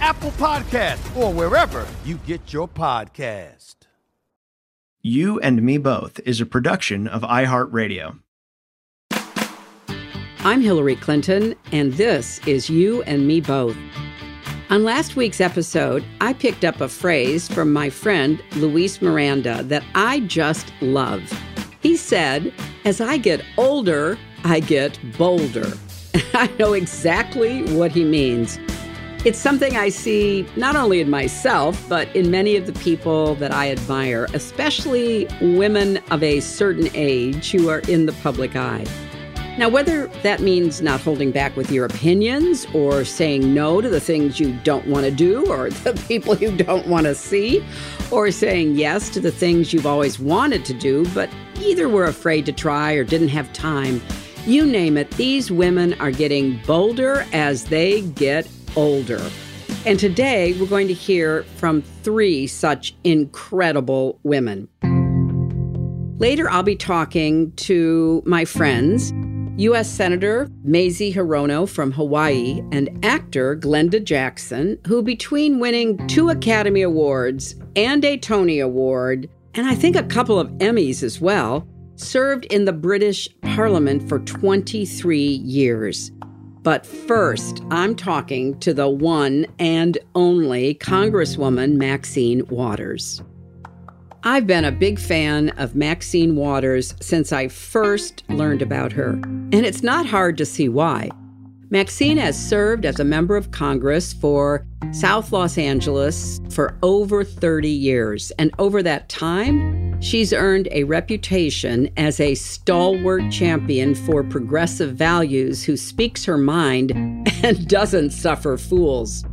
Apple Podcast, or wherever you get your podcast. You and Me Both is a production of iHeartRadio. I'm Hillary Clinton, and this is You and Me Both. On last week's episode, I picked up a phrase from my friend Luis Miranda that I just love. He said, As I get older, I get bolder. I know exactly what he means. It's something I see not only in myself, but in many of the people that I admire, especially women of a certain age who are in the public eye. Now, whether that means not holding back with your opinions or saying no to the things you don't want to do or the people you don't want to see, or saying yes to the things you've always wanted to do, but either were afraid to try or didn't have time, you name it, these women are getting bolder as they get older. And today we're going to hear from three such incredible women. Later, I'll be talking to my friends, U.S. Senator Mazie Hirono from Hawaii and actor Glenda Jackson, who, between winning two Academy Awards and a Tony Award, and I think a couple of Emmys as well, served in the British Parliament for 23 years. But first, I'm talking to the one and only Congresswoman Maxine Waters. I've been a big fan of Maxine Waters since I first learned about her, and it's not hard to see why. Maxine has served as a member of Congress for South Los Angeles for over 30 years, and over that time, she's earned a reputation as a stalwart champion for progressive values who speaks her mind and doesn't suffer fools.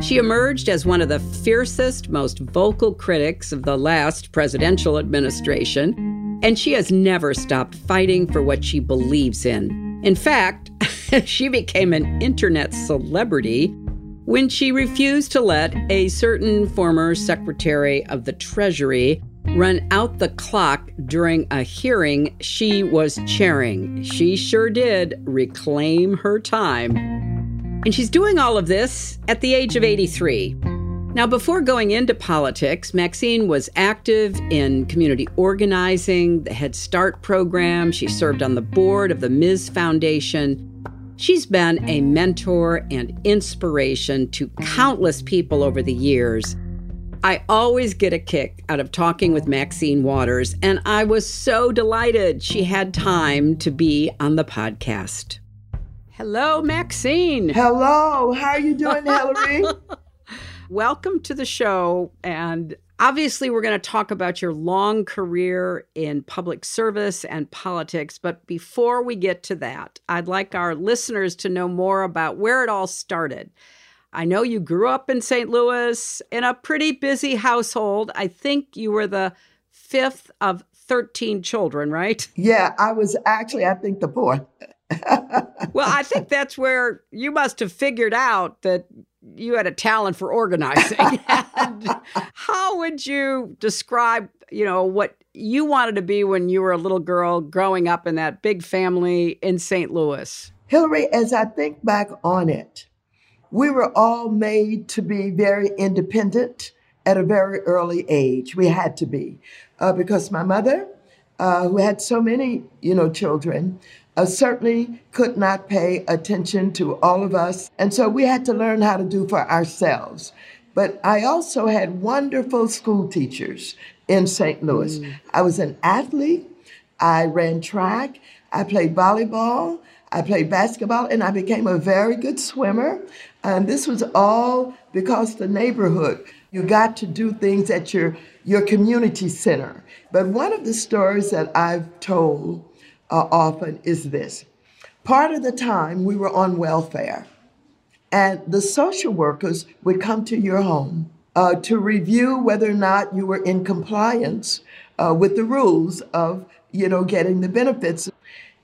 She emerged as one of the fiercest, most vocal critics of the last presidential administration, and she has never stopped fighting for what she believes in. In fact, she became an internet celebrity when she refused to let a certain former Secretary of the Treasury run out the clock during a hearing she was chairing. She sure did reclaim her time. And she's doing all of this at the age of 83. Now, before going into politics, Maxine was active in community organizing, the Head Start program. She served on the board of the Ms. Foundation. She's been a mentor and inspiration to countless people over the years. I always get a kick out of talking with Maxine Waters, and I was so delighted she had time to be on the podcast. Hello, Maxine. Hello. How are you doing, Hillary? Welcome to the show. And obviously, we're going to talk about your long career in public service and politics. But before we get to that, I'd like our listeners to know more about where it all started. I know you grew up in St. Louis in a pretty busy household. I think you were the fifth of 13 children, right? Yeah, I was actually, I think, the fourth. well, I think that's where you must have figured out that you had a talent for organizing. how would you describe, you know, what you wanted to be when you were a little girl growing up in that big family in St. Louis? Hillary, as I think back on it, we were all made to be very independent at a very early age. We had to be uh, because my mother, uh, who had so many, you know, children, uh, certainly could not pay attention to all of us. And so we had to learn how to do for ourselves. But I also had wonderful school teachers in St. Louis. Mm. I was an athlete, I ran track, I played volleyball, I played basketball, and I became a very good swimmer. And this was all because the neighborhood. You got to do things at your, your community center. But one of the stories that I've told uh, often is this. Part of the time we were on welfare, and the social workers would come to your home uh, to review whether or not you were in compliance uh, with the rules of you know getting the benefits.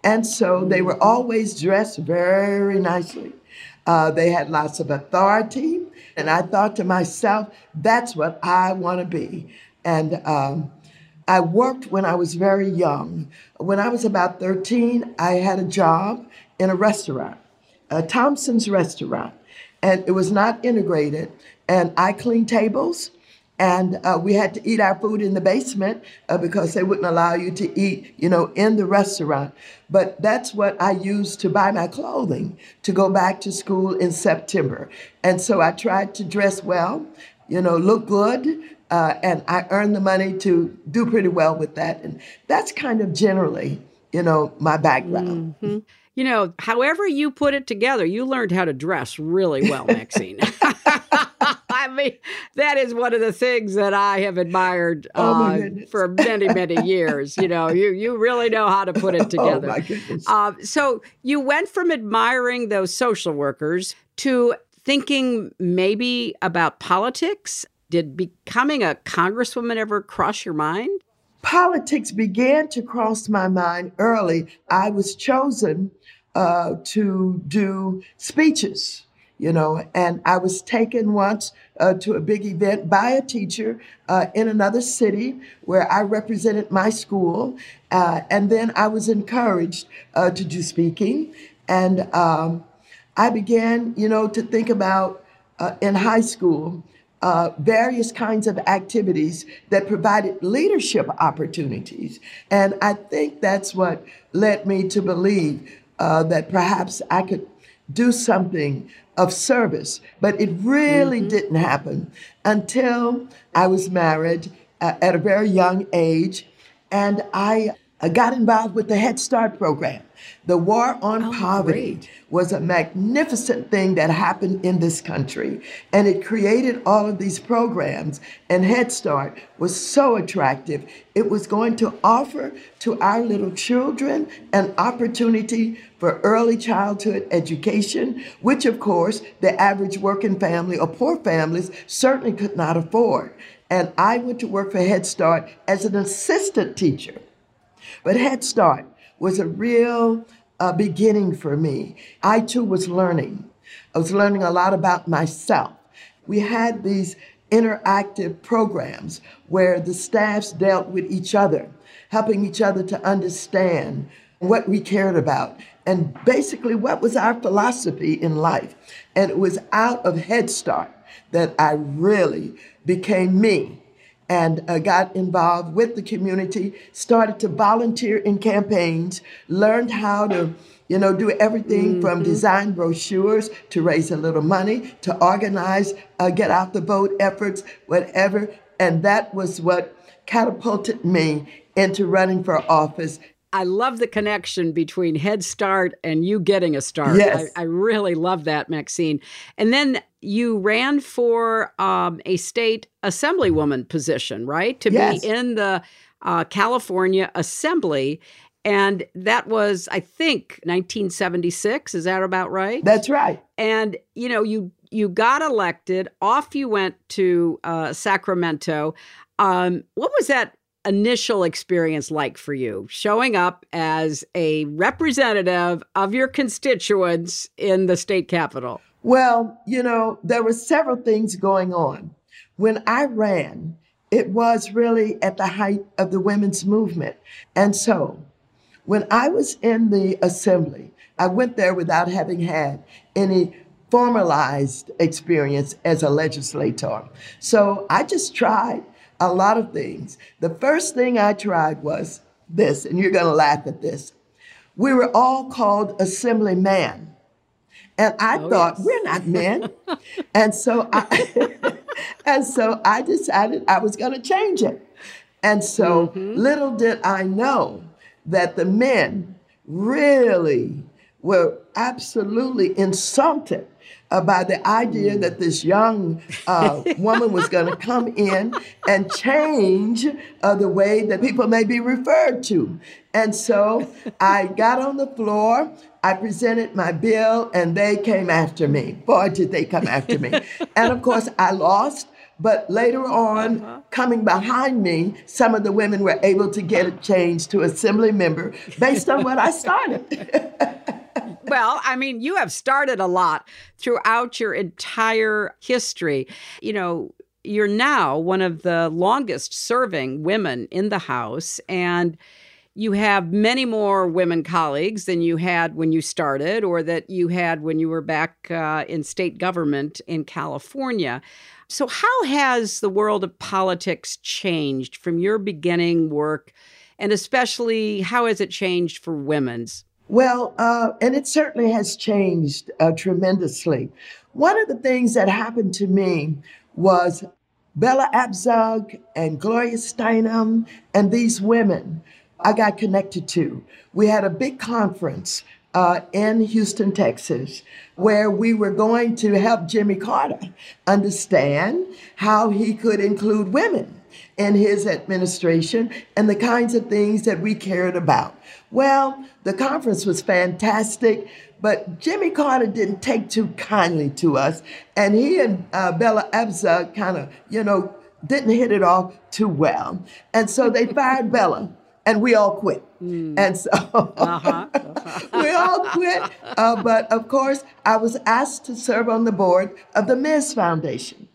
And so they were always dressed very nicely. Uh, they had lots of authority and i thought to myself that's what i want to be. And um, I worked when I was very young. When I was about 13, I had a job in a restaurant, a Thompson's restaurant, and it was not integrated. And I cleaned tables, and uh, we had to eat our food in the basement uh, because they wouldn't allow you to eat, you know, in the restaurant. But that's what I used to buy my clothing to go back to school in September. And so I tried to dress well, you know, look good, uh, and I earned the money to do pretty well with that. And that's kind of generally, you know, my background. Mm-hmm. You know, however you put it together, you learned how to dress really well, Maxine. I mean, that is one of the things that I have admired oh uh, for many, many years. You know, you you really know how to put it together. oh. Uh, so you went from admiring those social workers to thinking maybe about politics did becoming a congresswoman ever cross your mind? Politics began to cross my mind early. I was chosen uh, to do speeches, you know, and I was taken once uh, to a big event by a teacher uh, in another city where I represented my school. Uh, and then I was encouraged uh, to do speaking. And um, I began, you know, to think about uh, in high school uh, various kinds of activities that provided leadership opportunities. And I think that's what led me to believe uh, that perhaps I could do something of service. But it really mm-hmm. didn't happen until I was married uh, at a very young age and I I got involved with the Head Start program. The war on oh, poverty great. was a magnificent thing that happened in this country. And it created all of these programs. And Head Start was so attractive. It was going to offer to our little children an opportunity for early childhood education, which, of course, the average working family or poor families certainly could not afford. And I went to work for Head Start as an assistant teacher. But Head Start was a real uh, beginning for me. I too was learning. I was learning a lot about myself. We had these interactive programs where the staffs dealt with each other, helping each other to understand what we cared about and basically what was our philosophy in life. And it was out of Head Start that I really became me and uh, got involved with the community, started to volunteer in campaigns, learned how to you know, do everything mm-hmm. from design brochures to raise a little money to organize, uh, get out the vote efforts, whatever. And that was what catapulted me into running for office. I love the connection between Head Start and you getting a start. Yes. I, I really love that, Maxine. And then you ran for um, a state assemblywoman position, right? To yes. be in the uh, California Assembly. And that was, I think, 1976. Is that about right? That's right. And you know, you you got elected. Off you went to uh, Sacramento. Um, what was that initial experience like for you, showing up as a representative of your constituents in the state capitol? Well, you know, there were several things going on. When I ran, it was really at the height of the women's movement. And so when I was in the assembly, I went there without having had any formalized experience as a legislator. So I just tried a lot of things. The first thing I tried was this, and you're going to laugh at this. We were all called assembly man. And I oh, thought, yes. we're not men. and so I and so I decided I was going to change it. And so mm-hmm. little did I know that the men really were absolutely insulted by the idea that this young uh, woman was going to come in and change uh, the way that people may be referred to. And so I got on the floor, I presented my bill, and they came after me. Boy, did they come after me. and of course, I lost. But later on, uh-huh. coming behind me, some of the women were able to get it changed to assembly member based on what I started. Well, I mean, you have started a lot throughout your entire history. You know, you're now one of the longest serving women in the House. And you have many more women colleagues than you had when you started or that you had when you were back uh, in state government in California. So, how has the world of politics changed from your beginning work, and especially how has it changed for women's? Well, uh, and it certainly has changed uh, tremendously. One of the things that happened to me was Bella Abzug and Gloria Steinem and these women I got connected to. We had a big conference uh, in Houston, Texas, where we were going to help Jimmy Carter understand how he could include women in his administration and the kinds of things that we cared about. Well, the conference was fantastic, but Jimmy Carter didn't take too kindly to us, and he and uh, Bella Abzug kind of, you know, didn't hit it off too well. And so they fired Bella and we all quit. Mm. And so uh-huh. Uh-huh. we all quit. Uh, but of course, I was asked to serve on the board of the Ms. Foundation.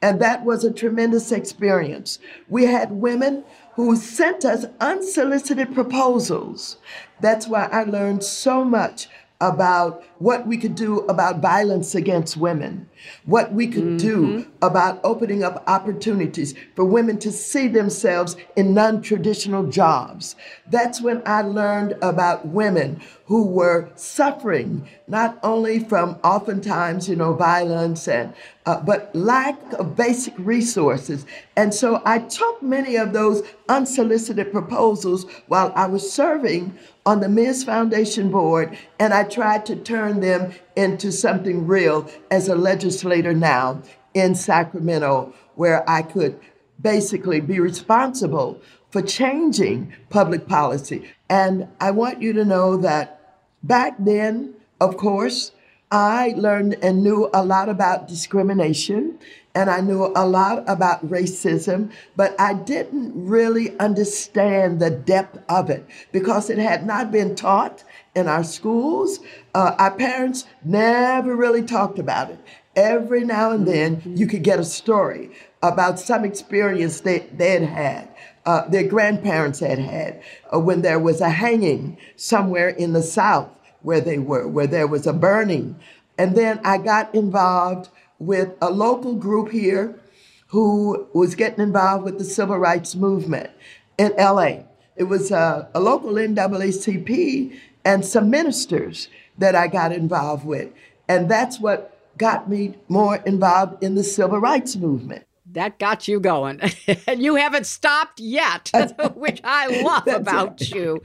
And that was a tremendous experience. We had women who sent us unsolicited proposals. That's why I learned so much about what we could do about violence against women, what we could mm-hmm. do about opening up opportunities for women to see themselves in non traditional jobs. That's when I learned about women who were suffering not only from oftentimes, you know, violence and uh, but lack of basic resources. And so I took many of those unsolicited proposals while I was serving on the Ms. Foundation board, and I tried to turn them into something real as a legislator now in Sacramento, where I could basically be responsible for changing public policy. And I want you to know that back then, of course, I learned and knew a lot about discrimination and I knew a lot about racism, but I didn't really understand the depth of it because it had not been taught in our schools. Uh, our parents never really talked about it. Every now and then, you could get a story about some experience they, they had had. Uh, their grandparents had had uh, when there was a hanging somewhere in the South where they were, where there was a burning. And then I got involved with a local group here who was getting involved with the civil rights movement in LA. It was a, a local NAACP and some ministers that I got involved with. And that's what got me more involved in the civil rights movement. That got you going. and you haven't stopped yet, which I love about right. you.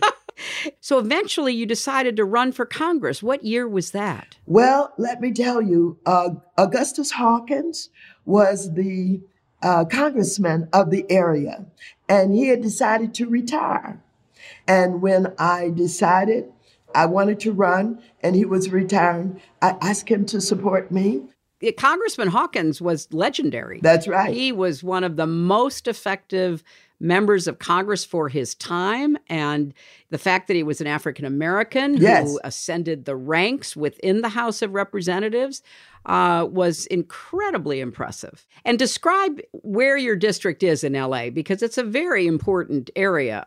so eventually you decided to run for Congress. What year was that? Well, let me tell you, uh, Augustus Hawkins was the uh, congressman of the area, and he had decided to retire. And when I decided I wanted to run and he was retiring, I asked him to support me. Congressman Hawkins was legendary. That's right. He was one of the most effective members of Congress for his time. And the fact that he was an African American yes. who ascended the ranks within the House of Representatives uh, was incredibly impressive. And describe where your district is in LA because it's a very important area.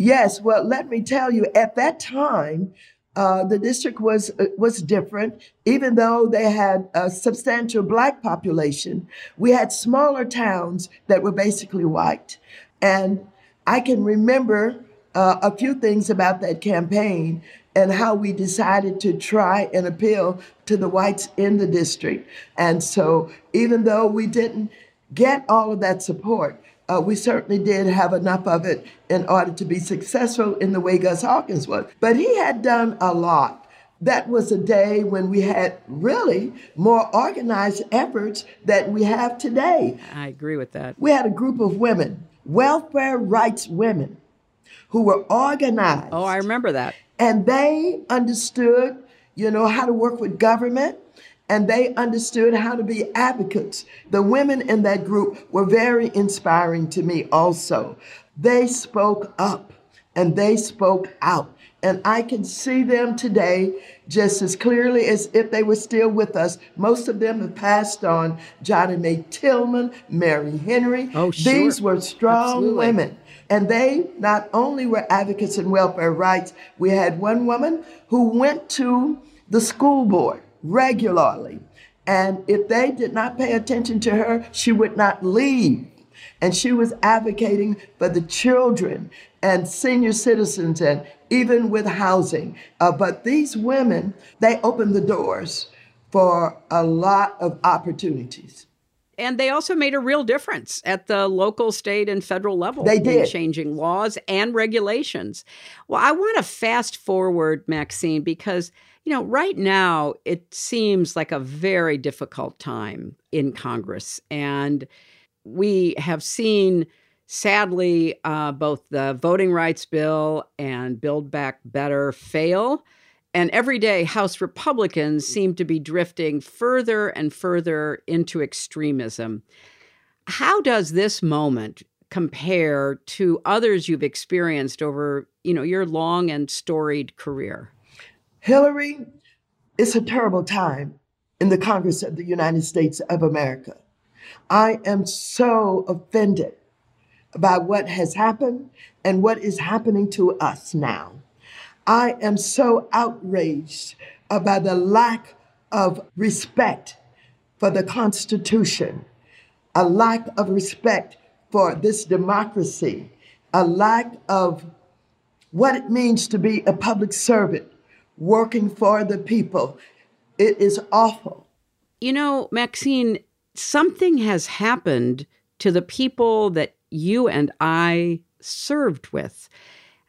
Yes, well, let me tell you, at that time, uh, the district was uh, was different. Even though they had a substantial black population, we had smaller towns that were basically white. And I can remember uh, a few things about that campaign and how we decided to try and appeal to the whites in the district. And so, even though we didn't get all of that support, uh, we certainly did have enough of it in order to be successful in the way Gus Hawkins was. But he had done a lot. That was a day when we had really more organized efforts than we have today. I agree with that. We had a group of women, welfare rights women, who were organized. Oh, I remember that. And they understood, you know, how to work with government and they understood how to be advocates. The women in that group were very inspiring to me also. They spoke up and they spoke out. And I can see them today just as clearly as if they were still with us. Most of them have passed on. Johnny Mae Tillman, Mary Henry. Oh, sure. These were strong Absolutely. women. And they not only were advocates in welfare rights, we had one woman who went to the school board regularly. And if they did not pay attention to her, she would not leave. And she was advocating for the children and senior citizens and even with housing. Uh, but these women, they opened the doors for a lot of opportunities. And they also made a real difference at the local, state, and federal level. They did. changing laws and regulations. Well, I want to fast forward, Maxine, because you know, right now it seems like a very difficult time in Congress. And we have seen, sadly, uh, both the voting rights bill and Build Back Better fail. And every day, House Republicans mm. seem to be drifting further and further into extremism. How does this moment compare to others you've experienced over, you know, your long and storied career? Hillary, it's a terrible time in the Congress of the United States of America. I am so offended by what has happened and what is happening to us now. I am so outraged by the lack of respect for the Constitution, a lack of respect for this democracy, a lack of what it means to be a public servant, working for the people. It is awful. You know, Maxine, something has happened to the people that you and I served with.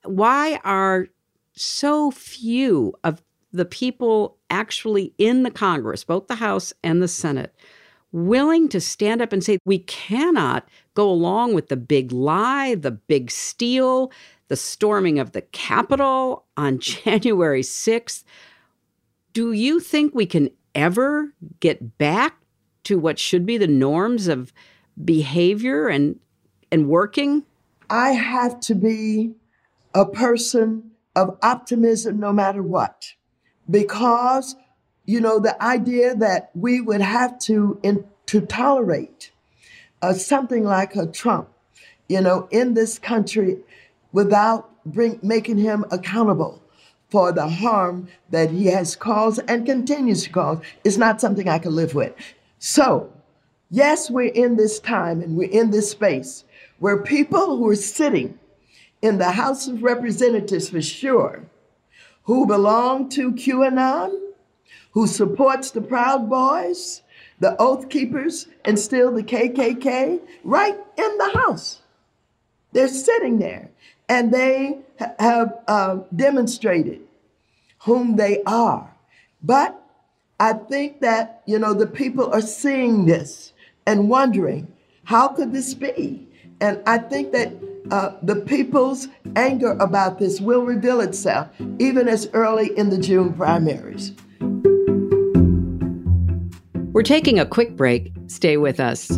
Why are so few of the people actually in the Congress, both the House and the Senate, willing to stand up and say, we cannot go along with the big lie, the big steal, the storming of the Capitol on January 6th. Do you think we can ever get back to what should be the norms of behavior and and working? I have to be a person of optimism no matter what. Because you know the idea that we would have to in, to tolerate uh, something like a Trump, you know, in this country without bring, making him accountable for the harm that he has caused and continues to cause is not something I can live with. So, yes, we're in this time and we're in this space where people who are sitting in the House of Representatives for sure, who belong to QAnon, who supports the Proud Boys, the Oath Keepers, and still the KKK, right in the House. They're sitting there and they ha- have uh, demonstrated whom they are. But I think that, you know, the people are seeing this and wondering, how could this be? And I think that uh, the people's anger about this will reveal itself even as early in the June primaries. We're taking a quick break. Stay with us.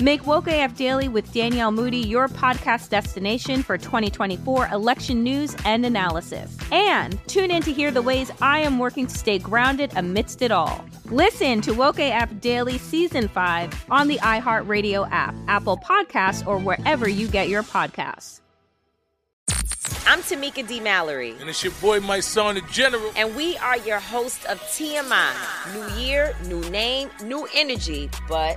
Make Woke AF Daily with Danielle Moody your podcast destination for 2024 election news and analysis. And tune in to hear the ways I am working to stay grounded amidst it all. Listen to Woke AF Daily Season 5 on the iHeartRadio app, Apple Podcasts, or wherever you get your podcasts. I'm Tamika D. Mallory. And it's your boy, Mysonne, the General. And we are your hosts of TMI. New year, new name, new energy, but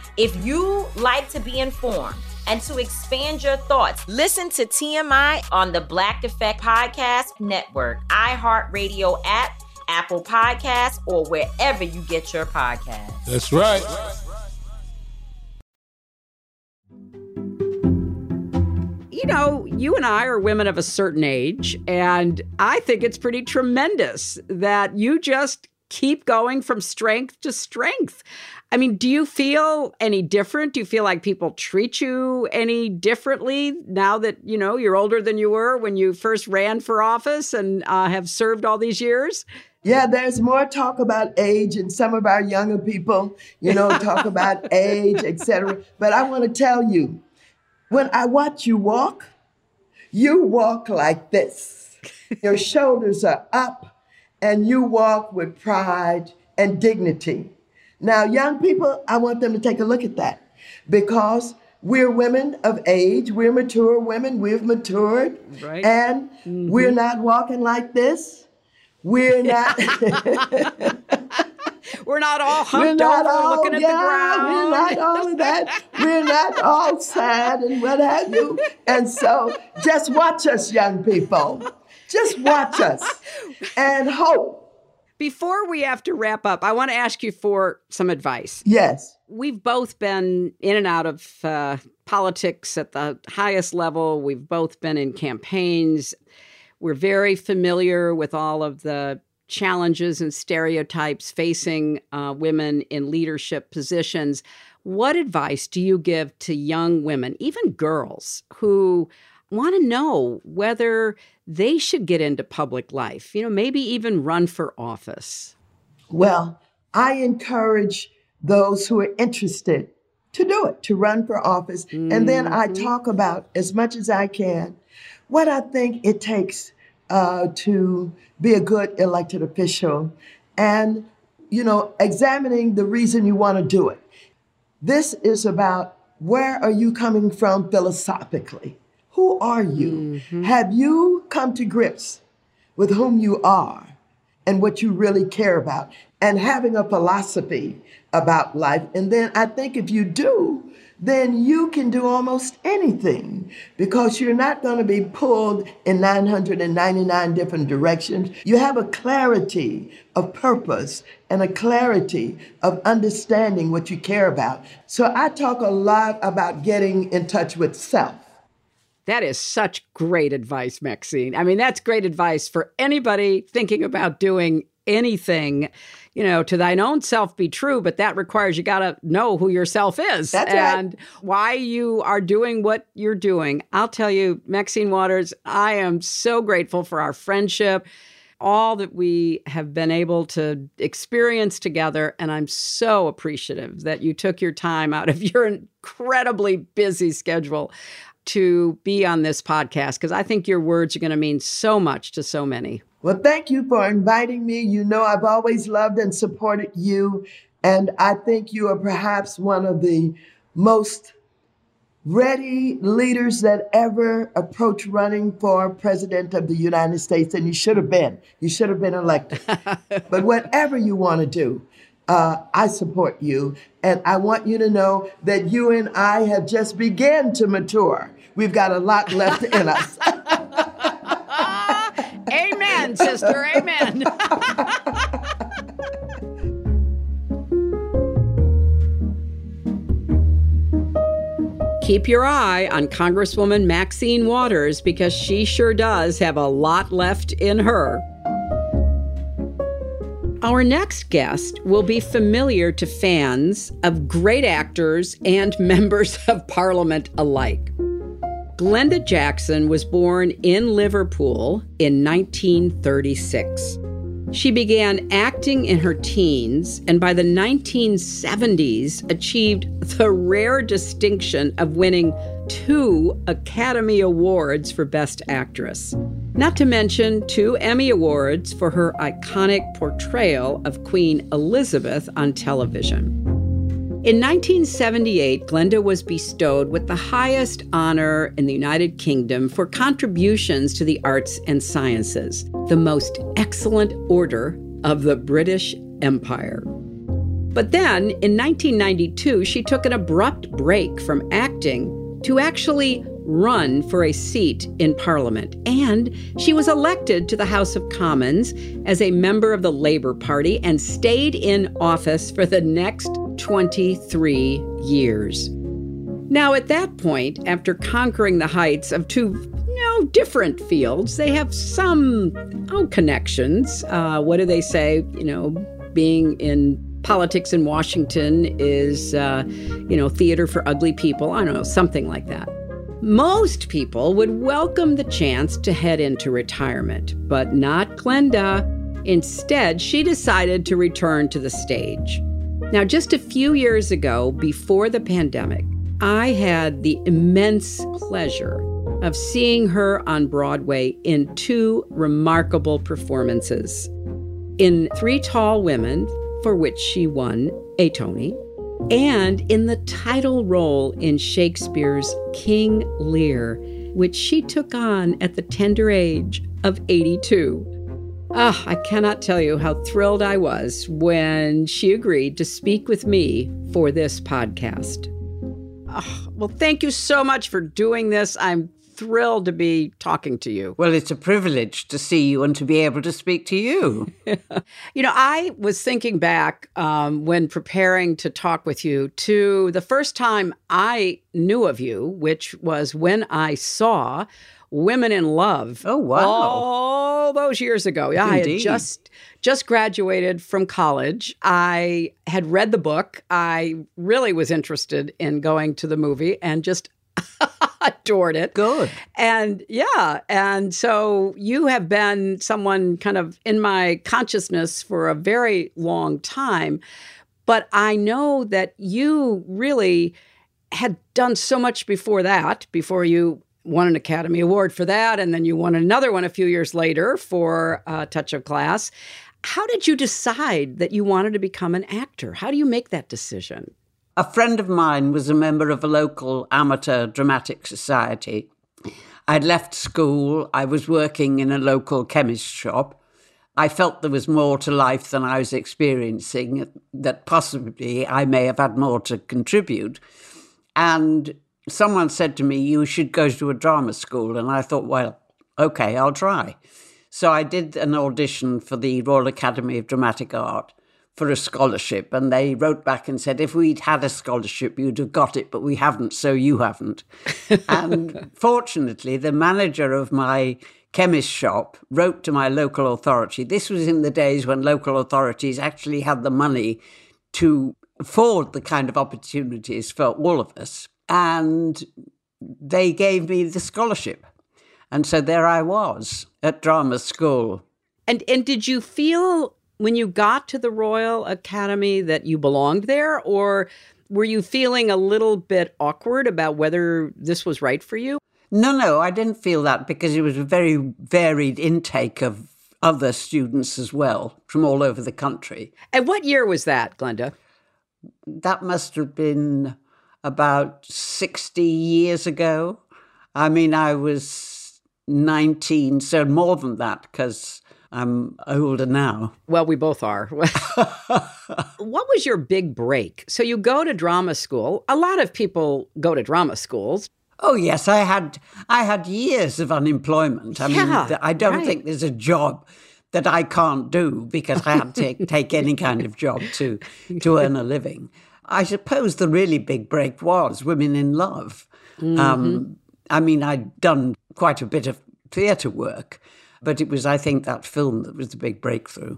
If you like to be informed and to expand your thoughts, listen to TMI on the Black Effect Podcast Network, iHeartRadio app, Apple Podcasts, or wherever you get your podcasts. That's right. you know, you and I are women of a certain age, and I think it's pretty tremendous that you just keep going from strength to strength. I mean, do you feel any different? Do you feel like people treat you any differently now that, you know, you're older than you were when you first ran for office and uh, have served all these years? Yeah, there's more talk about age and some of our younger people, you know, talk about age, etc. But I want to tell you, when I watch you walk, you walk like this. Your shoulders are up and you walk with pride and dignity. Now, young people, I want them to take a look at that because we're women of age, we're mature women, we've matured, right. and mm-hmm. we're not walking like this. We're not. We're not all humped not over all, looking at yeah, the ground. We're not all of that. We're not all sad and what have you. And so just watch us, young people. Just watch us and hope. Before we have to wrap up, I want to ask you for some advice. Yes. We've both been in and out of uh, politics at the highest level. We've both been in campaigns. We're very familiar with all of the challenges and stereotypes facing uh, women in leadership positions. What advice do you give to young women, even girls, who want to know whether they should get into public life, you know, maybe even run for office? Well, I encourage those who are interested to do it, to run for office. Mm-hmm. And then I mm-hmm. talk about as much as I can what I think it takes uh, to be a good elected official and, you know, examining the reason you want to do it. This is about where are you coming from philosophically? Who are you? Mm-hmm. Have you come to grips with whom you are and what you really care about and having a philosophy about life? And then I think if you do, then you can do almost anything because you're not going to be pulled in 999 different directions. You have a clarity of purpose and a clarity of understanding what you care about. So I talk a lot about getting in touch with self. That is such great advice, Maxine. I mean, that's great advice for anybody thinking about doing anything you know, to thine own self be true, but that requires you got to know who yourself is That's and right. why you are doing what you're doing. I'll tell you, Maxine Waters, I am so grateful for our friendship, all that we have been able to experience together. And I'm so appreciative that you took your time out of your incredibly busy schedule to be on this podcast because I think your words are going to mean so much to so many. Well, thank you for inviting me. You know, I've always loved and supported you. And I think you are perhaps one of the most ready leaders that ever approached running for president of the United States. And you should have been. You should have been elected. but whatever you want to do, uh, I support you. And I want you to know that you and I have just begun to mature. We've got a lot left in us. Amen, sister. Amen. keep your eye on Congresswoman Maxine Waters because she sure does have a lot left in her. Our next guest will be familiar to fans of great actors and members of parliament alike. Glenda Jackson was born in Liverpool in 1936. She began acting in her teens and by the 1970s achieved the rare distinction of winning two Academy Awards for Best Actress. Not to mention two Emmy Awards for her iconic portrayal of Queen Elizabeth on television. In 1978, Glenda was bestowed with the highest honor in the United Kingdom for contributions to the arts and sciences, the most excellent order of the British Empire. But then, in 1992, she took an abrupt break from acting to actually run for a seat in Parliament. And she was elected to the House of Commons as a member of the Labour Party and stayed in office for the next 23 years. Now, at that point, after conquering the heights of two you know, different fields, they have some oh, connections. Uh, what do they say? You know, being in politics in Washington is, uh, you know, theater for ugly people. I don't know, something like that. Most people would welcome the chance to head into retirement, but not Glenda. Instead, she decided to return to the stage. Now, just a few years ago, before the pandemic, I had the immense pleasure of seeing her on Broadway in two remarkable performances. In Three Tall Women, for which she won a Tony, and in the title role in Shakespeare's King Lear, which she took on at the tender age of 82. Ah, I cannot tell you how thrilled I was when she agreed to speak with me for this podcast. Oh, well, thank you so much for doing this. I'm thrilled to be talking to you. Well, it's a privilege to see you and to be able to speak to you. you know, I was thinking back um, when preparing to talk with you to the first time I knew of you, which was when I saw Women in Love. Oh wow! All those years ago. Yeah, Indeed. I had just just graduated from college. I had read the book. I really was interested in going to the movie and just adored it. Good. And yeah, and so you have been someone kind of in my consciousness for a very long time, but I know that you really had done so much before that, before you won an Academy Award for that, and then you won another one a few years later for uh, Touch of Class. How did you decide that you wanted to become an actor? How do you make that decision? A friend of mine was a member of a local amateur dramatic society. I'd left school, I was working in a local chemist shop. I felt there was more to life than I was experiencing, that possibly I may have had more to contribute. And someone said to me, You should go to a drama school. And I thought, Well, okay, I'll try. So I did an audition for the Royal Academy of Dramatic Art for a scholarship. And they wrote back and said, If we'd had a scholarship, you'd have got it, but we haven't, so you haven't. and fortunately, the manager of my chemist shop wrote to my local authority. This was in the days when local authorities actually had the money to afford the kind of opportunities for all of us and they gave me the scholarship. And so there I was at drama school. And and did you feel when you got to the Royal Academy that you belonged there or were you feeling a little bit awkward about whether this was right for you? No, no, I didn't feel that because it was a very varied intake of other students as well from all over the country. And what year was that, Glenda? That must have been about 60 years ago. I mean, I was 19, so more than that, because I'm older now. Well, we both are. what was your big break? So you go to drama school. A lot of people go to drama schools. Oh yes, I had I had years of unemployment. I yeah, mean, I don't right. think there's a job that I can't do because I had to take, take any kind of job to to earn a living. I suppose the really big break was Women in Love, Um, I mean, I'd done quite a bit of theatre work, but it was, I think, that film that was the big breakthrough.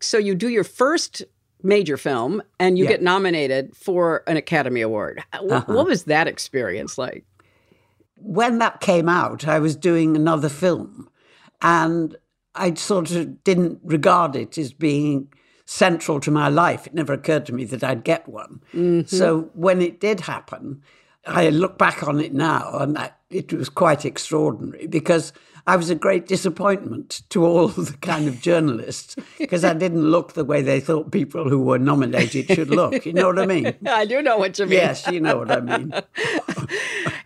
So you do your first major film and you Yeah. get nominated for an Academy Award. Uh-huh. What was that experience like? when that came out, I was doing another film, and I sort of didn't regard it as being central to my life. It never occurred to me that I'd get one. Mm-hmm. So when it did happen, I look back on it now, and that, it was quite extraordinary because I was a great disappointment to all the kind of journalists because I didn't look the way they thought people who were nominated should look. You know what I mean? I do know what you mean. Yes, you know what I mean.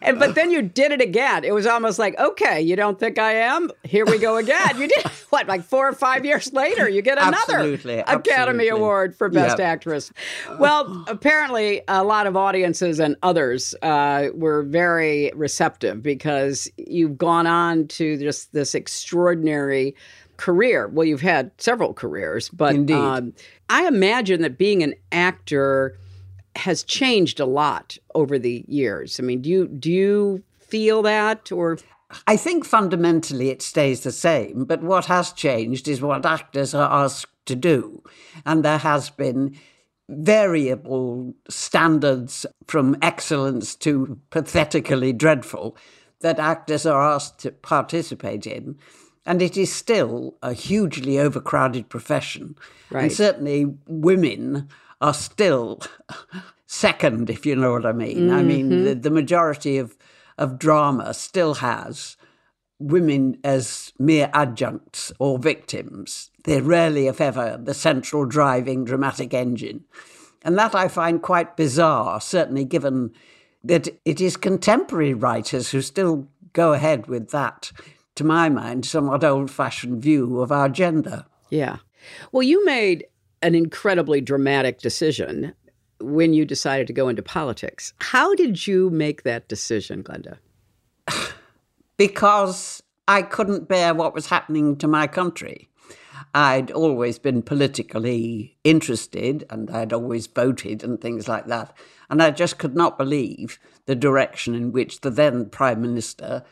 And but then you did it again. It was almost like, okay, you don't think I am? Here we go again. You did what, like four or five years later, you get another Absolutely, Academy absolutely. Award for Best Yep. Actress. Well, apparently, a lot of audiences and others uh, were very receptive because you've gone on to just this extraordinary career. Well, you've had several careers, but um, I imagine that being an actor has changed a lot over the years. I mean, do you do you feel that or I think fundamentally it stays the same, but what has changed is what actors are asked to do. And there has been variable standards from excellence to pathetically dreadful that actors are asked to participate in. And it is still a hugely overcrowded profession. Right. And certainly women are still second, if you know what I mean. I mean, Mhm. the, the majority of, of drama still has women as mere adjuncts or victims. They're rarely, if ever, the central driving dramatic engine. And that I find quite bizarre, certainly given that it is contemporary writers who still go ahead with that, to my mind, somewhat old fashioned view of our gender. Yeah. Well, you made an incredibly dramatic decision when you decided to go into politics. How did you make that decision, Glenda? because I couldn't bear what was happening to my country. I'd always been politically interested and I'd always voted and things like that. And I just could not believe the direction in which the then Prime Minister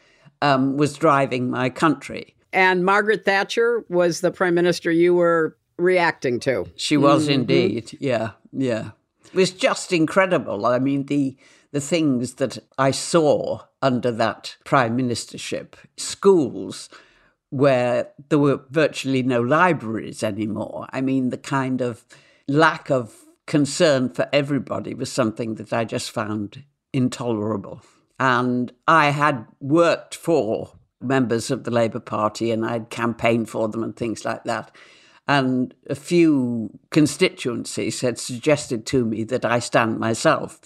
um, was driving my country. And Margaret Thatcher was the prime minister you were reacting to. She was Mhm. indeed. Yeah, yeah. It was just incredible. I mean, the the things that I saw under that prime ministership, schools where there were virtually no libraries anymore. I mean, the kind of lack of concern for everybody was something that I just found intolerable. And I had worked for members of the Labour Party and I'd campaigned for them and things like that. And a few constituencies had suggested to me that I stand myself.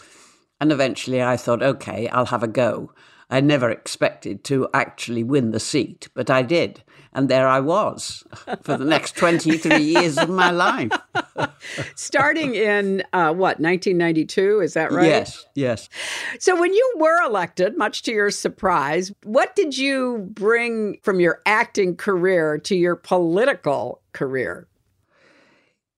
And eventually I thought, okay, I'll have a go. I never expected to actually win the seat, but I did. And there I was for the next 23 years of my life. Starting in uh, what, 1992? Is that right? Yes, yes. So, when you were elected, much to your surprise, what did you bring from your acting career to your political career?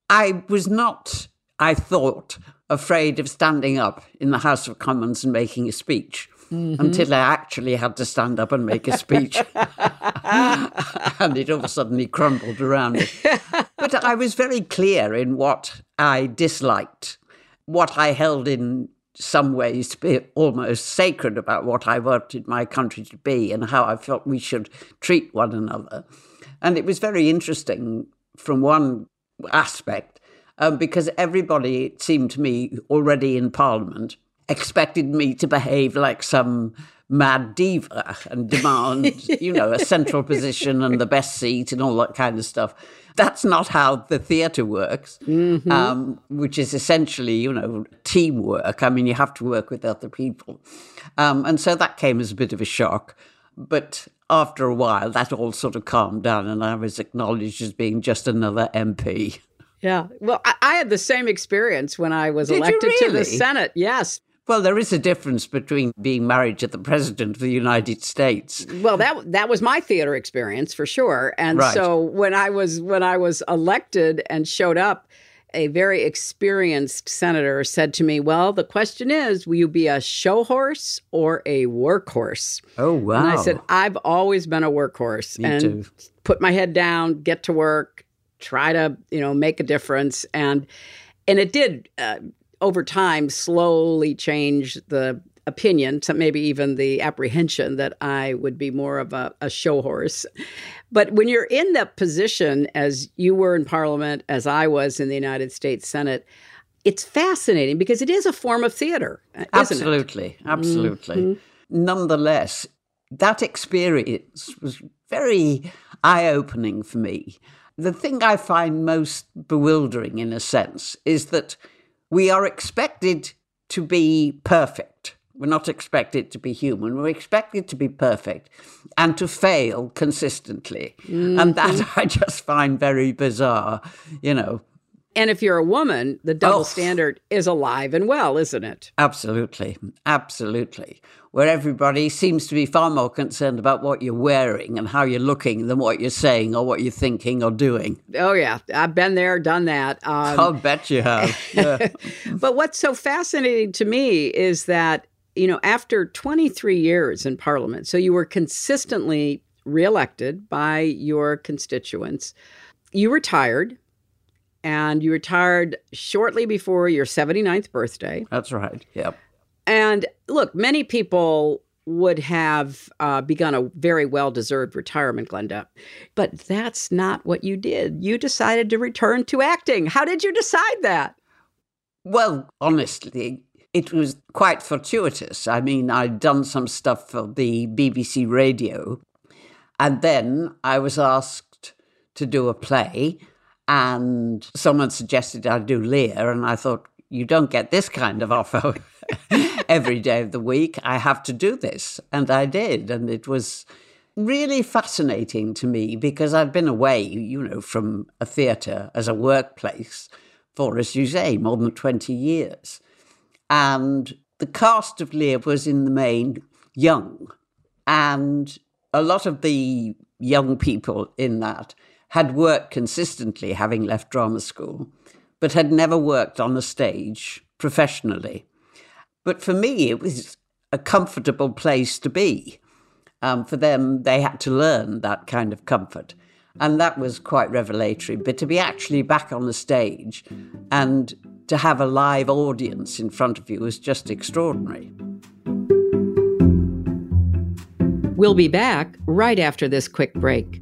I was not, I thought, afraid of standing up in the House of Commons and making a speech. Until I actually had to stand up and make a speech. and it all suddenly crumbled around me. But I was very clear in what I disliked, what I held in some ways to be almost sacred about what I wanted my country to be and how I felt we should treat one another. And it was very interesting from one aspect um, because everybody, it seemed to me, already in Parliament expected me to behave like some mad diva and demand, you know, a central position and the best seat and all that kind of stuff. That's not how the theatre works, um, which is essentially, you know, teamwork. I mean, you have to work with other people. Um, and so that came as a bit of a shock. But after a while, that all sort of calmed down, and I was acknowledged as being just another MP. Yeah. Well, I, I had the same experience when I was Did elected to the? Senate. Yes. Well, there is a difference between being married to the President of the United States. Well, that that was my theater experience for sure. And Right. so when I was when I was elected and showed up a very experienced senator said to me, Well, the question is, will you be a show horse or a workhorse? Oh, wow. And I said, I've always been a workhorse Me and too. put my head down, get to work, try to, you know, make a difference. And, and it did, uh, over time, slowly change the opinion, so maybe even the apprehension that I would be more of a, a show horse. But when you're in that position, as you were in Parliament, as I was in the United States Senate, it's fascinating because it is a form of theater, isn't Absolutely, it? absolutely. Mhm. Nonetheless, that experience was very eye opening for me. The thing I find most bewildering, in a sense, is that we are expected to be perfect. We're not expected to be human. We're expected to be perfect and to fail consistently. And that Mhm. I just find very bizarre, you know. And if you're a woman, the double Oh. standard is alive and well, isn't it? Absolutely, absolutely. Where everybody seems to be far more concerned about what you're wearing and how you're looking than what you're saying or what you're thinking or doing. Oh, yeah. I've been there, done that. Um, I'll bet you have. Yeah. but what's so fascinating to me is that, you know, after 23 years in Parliament, so you were consistently reelected by your constituents, you retired. And you retired shortly before your 79th birthday. That's right. Yep. And look, many people would have uh, begun a very well deserved retirement, Glenda. But that's not what you did. You decided to return to acting. How did you decide that? Well, honestly, it was quite fortuitous. I mean, I'd done some stuff for the BBC radio, and then I was asked to do a play, and someone suggested I do Lear, and I thought, you don't get this kind of offer every day of the week. I have to do this. And I did. And it was really fascinating to me because I'd been away, you know, from a theatre as a workplace for, as you say, more than 20 years. And the cast of Lear was in the main young. And a lot of the young people in that had worked consistently, having left drama school, but had never worked on a stage professionally. But for me, it was a comfortable place to be. Um, for them, they had to learn that kind of comfort. And that was quite revelatory. But to be actually back on the stage and to have a live audience in front of you was just extraordinary. We'll be back right after this quick break.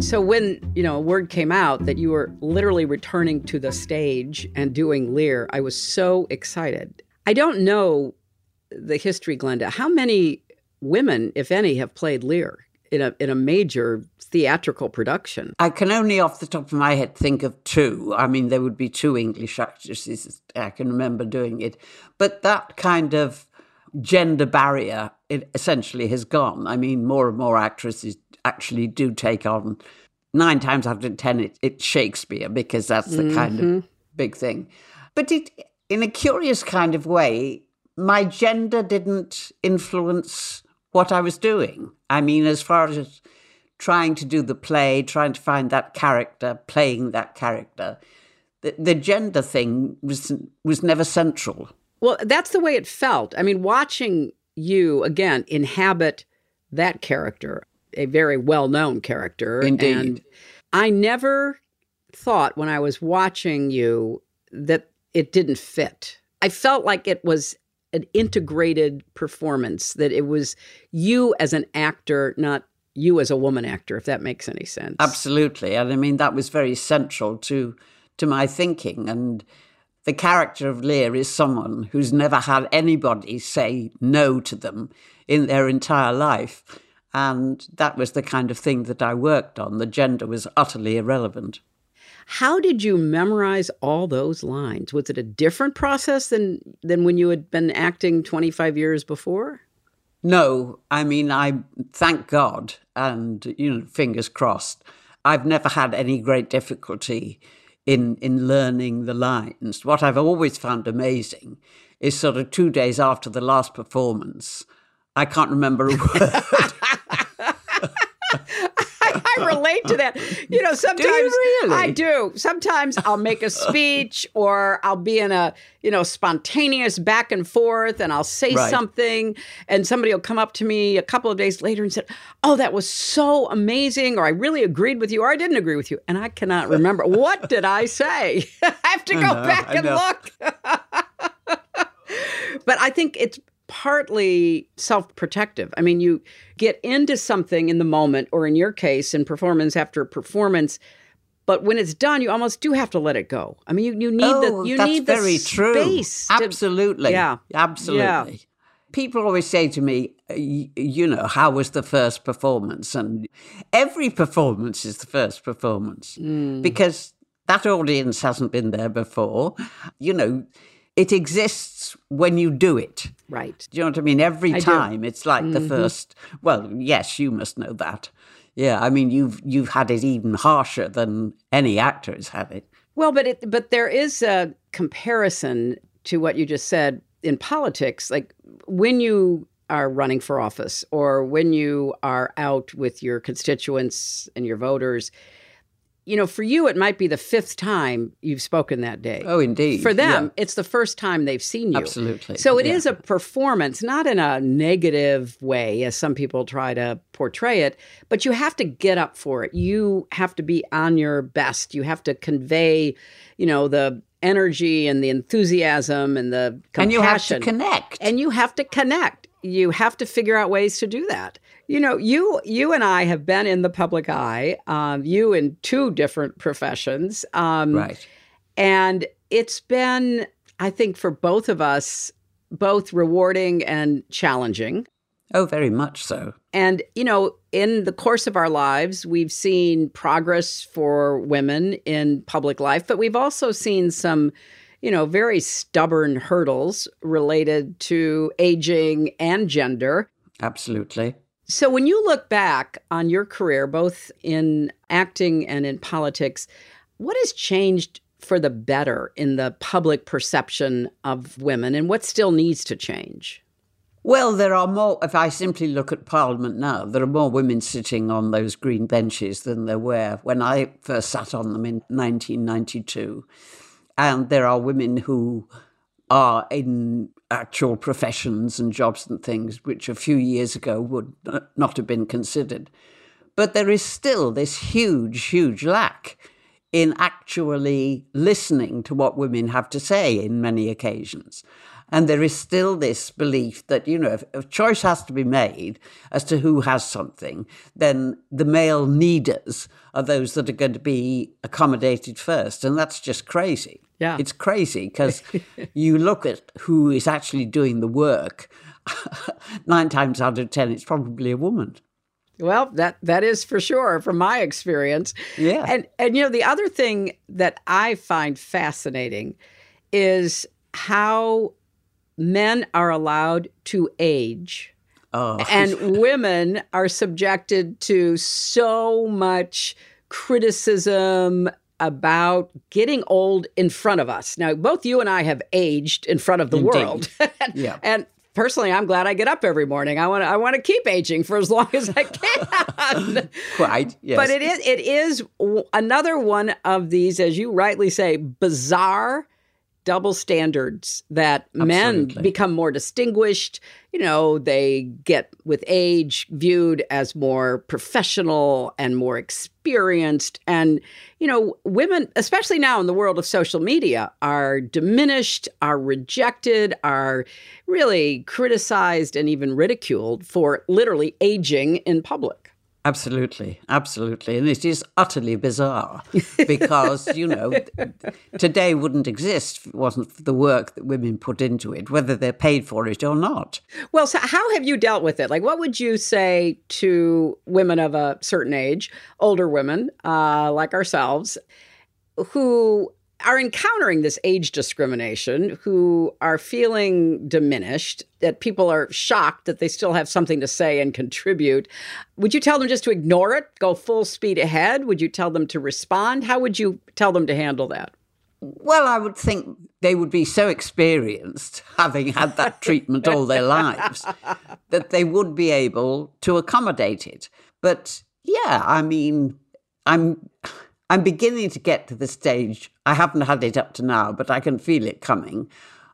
So when, you know, word came out that you were literally returning to the stage and doing Lear, I was so excited. I don't know the history, Glenda. How many women, if any, have played Lear in a in a major theatrical production? I can only off the top of my head think of two. I mean, there would be two English actresses I can remember doing it. But that kind of gender barrier it essentially has gone. I mean, more and more actresses actually do take on nine times out of ten it, it's Shakespeare because that's the mm-hmm. kind of mm-hmm. big thing. But it, in a curious kind of way, my gender didn't influence what I was doing. I mean, as far as trying to do the play, trying to find that character, playing that character, the, the gender thing was was never central. Well, that's the way it felt. I mean, watching you again inhabit that character a very well known character. Indeed. And I never thought when I was watching you that it didn't fit. I felt like it was an integrated performance, that it was you as an actor, not you as a woman actor, if that makes any sense. Absolutely. And I mean, that was very central to to my thinking. And the character of Lear is someone who's never had anybody say no to them in their entire life. And that was the kind of thing that I worked on. The gender was utterly irrelevant. How did you memorize all those lines? Was it a different process than, than when you had been acting 25 years before? No, I mean, I thank God and, you know, fingers crossed. I've never had any great difficulty in in learning the lines. What I've always found amazing is sort of two days after the last performance, I can't remember a word. I relate to that. You know, sometimes really? I do. Sometimes I'll make a speech or I'll be in a, you know, spontaneous back and forth and I'll say Right. something and somebody will come up to me a couple of days later and said, "Oh, that was so amazing," or "I really agreed with you," or "I didn't agree with you." And I cannot remember what did I say. I have to go know, back and look. but I think it's partly self protective. I mean, you get into something in the moment, or in your case, in performance after performance. But when it's done, you almost do have to let it go. I mean, you, you need oh, the you that's need the very true. space. to- Absolutely. yeah, Absolutely. Yeah. People always say to me, you know, how was the first performance? And every performance is the first performance Mm. because that audience hasn't been there before. You know, it exists when you do it. Right. Do you know what I mean? Every I do. time it's like the Mhm. first. Well, yes, you must know that. Yeah, I mean, you've you've had it even harsher than any actor has had it. Well, but it but there is a comparison to what you just said in politics. Like when you are running for office or when you are out with your constituents and your voters, you know, for you it might be the fifth time you've spoken that day. Oh, indeed. For them, Yeah. it's the first time they've seen you. Absolutely. So it Yeah. is a performance, not in a negative way, as some people try to portray it, but you have to get up for it. You have to be on your best. You have to convey, you know, the energy and the enthusiasm and the compassion. And you have to connect. And you have to connect. You have to figure out ways to do that. You know, you you and I have been in the public eye. Um, you in two different professions. Um, Right. and it's been, I think, for both of us, both rewarding and challenging. Oh, very much so. And, you know, in the course of our lives, we've seen progress for women in public life, but we've also seen some, you know, very stubborn hurdles related to aging and gender. Absolutely. So when you look back on your career, both in acting and in politics, what has changed for the better in the public perception of women and what still needs to change? Well, there are more. If I simply look at Parliament now, there are more women sitting on those green benches than there were when I first sat on them in 1992. And there are women who are in actual professions and jobs and things which a few years ago would not have been considered. But there is still this huge, huge lack in actually listening to what women have to say in many occasions. And there is still this belief that, you know, if a choice has to be made as to who has something, then the male needers are those that are going to be accommodated first. And that's just crazy. Yeah. It's crazy because you look at who is actually doing the work, nine times out of 10, it's probably a woman. Well, that that is for sure from my experience. Yeah. And and you know the other thing that I find fascinating is how men are allowed to age Oh. and women are subjected to so much criticism about getting old in front of us. Now, both you and I have aged in front of the Indeed. world. Yeah. And personally, I'm glad I get up every morning. I want to I want to keep aging for as long as I can. Quite, yes. But it is it is another one of these as you rightly say bizarre double standards that men become more distinguished, you know, they get with age viewed as more professional and more experienced. And you know, women especially now in the world of social media are diminished, are rejected, are really criticized and even ridiculed for literally aging in public. Absolutely, absolutely. And it is utterly bizarre because, you know, today wouldn't exist if it wasn't for the work that women put into it, whether they're paid for it or not. Well, so how have you dealt with it? Like, what would you say to women of a certain age, older women uh, like ourselves, who are encountering this age discrimination who are feeling diminished, that people are shocked that they still have something to say and contribute. Would you tell them just to ignore it, go full speed ahead? Would you tell them to respond? How would you tell them to handle that? Well, I would think they would be so experienced, having had that treatment all their lives, that they would be able to accommodate it. But yeah, I mean, I'm I'm beginning to get to the stage. I haven't had it up to now, but I can feel it coming.